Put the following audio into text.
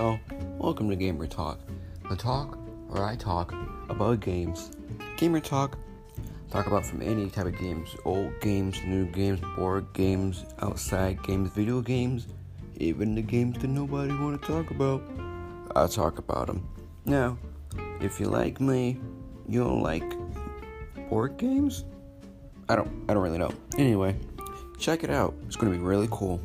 y'all, welcome to Gamer Talk, the talk where I talk about games. Gamer Talk, talk about from any type of games, old games, new games, board games, outside games, video games, even the games that nobody want to talk about. I talk about them. Now, if you like me, you don't like board games? I don't I don't really know. Anyway, check it out. It's gonna be really cool.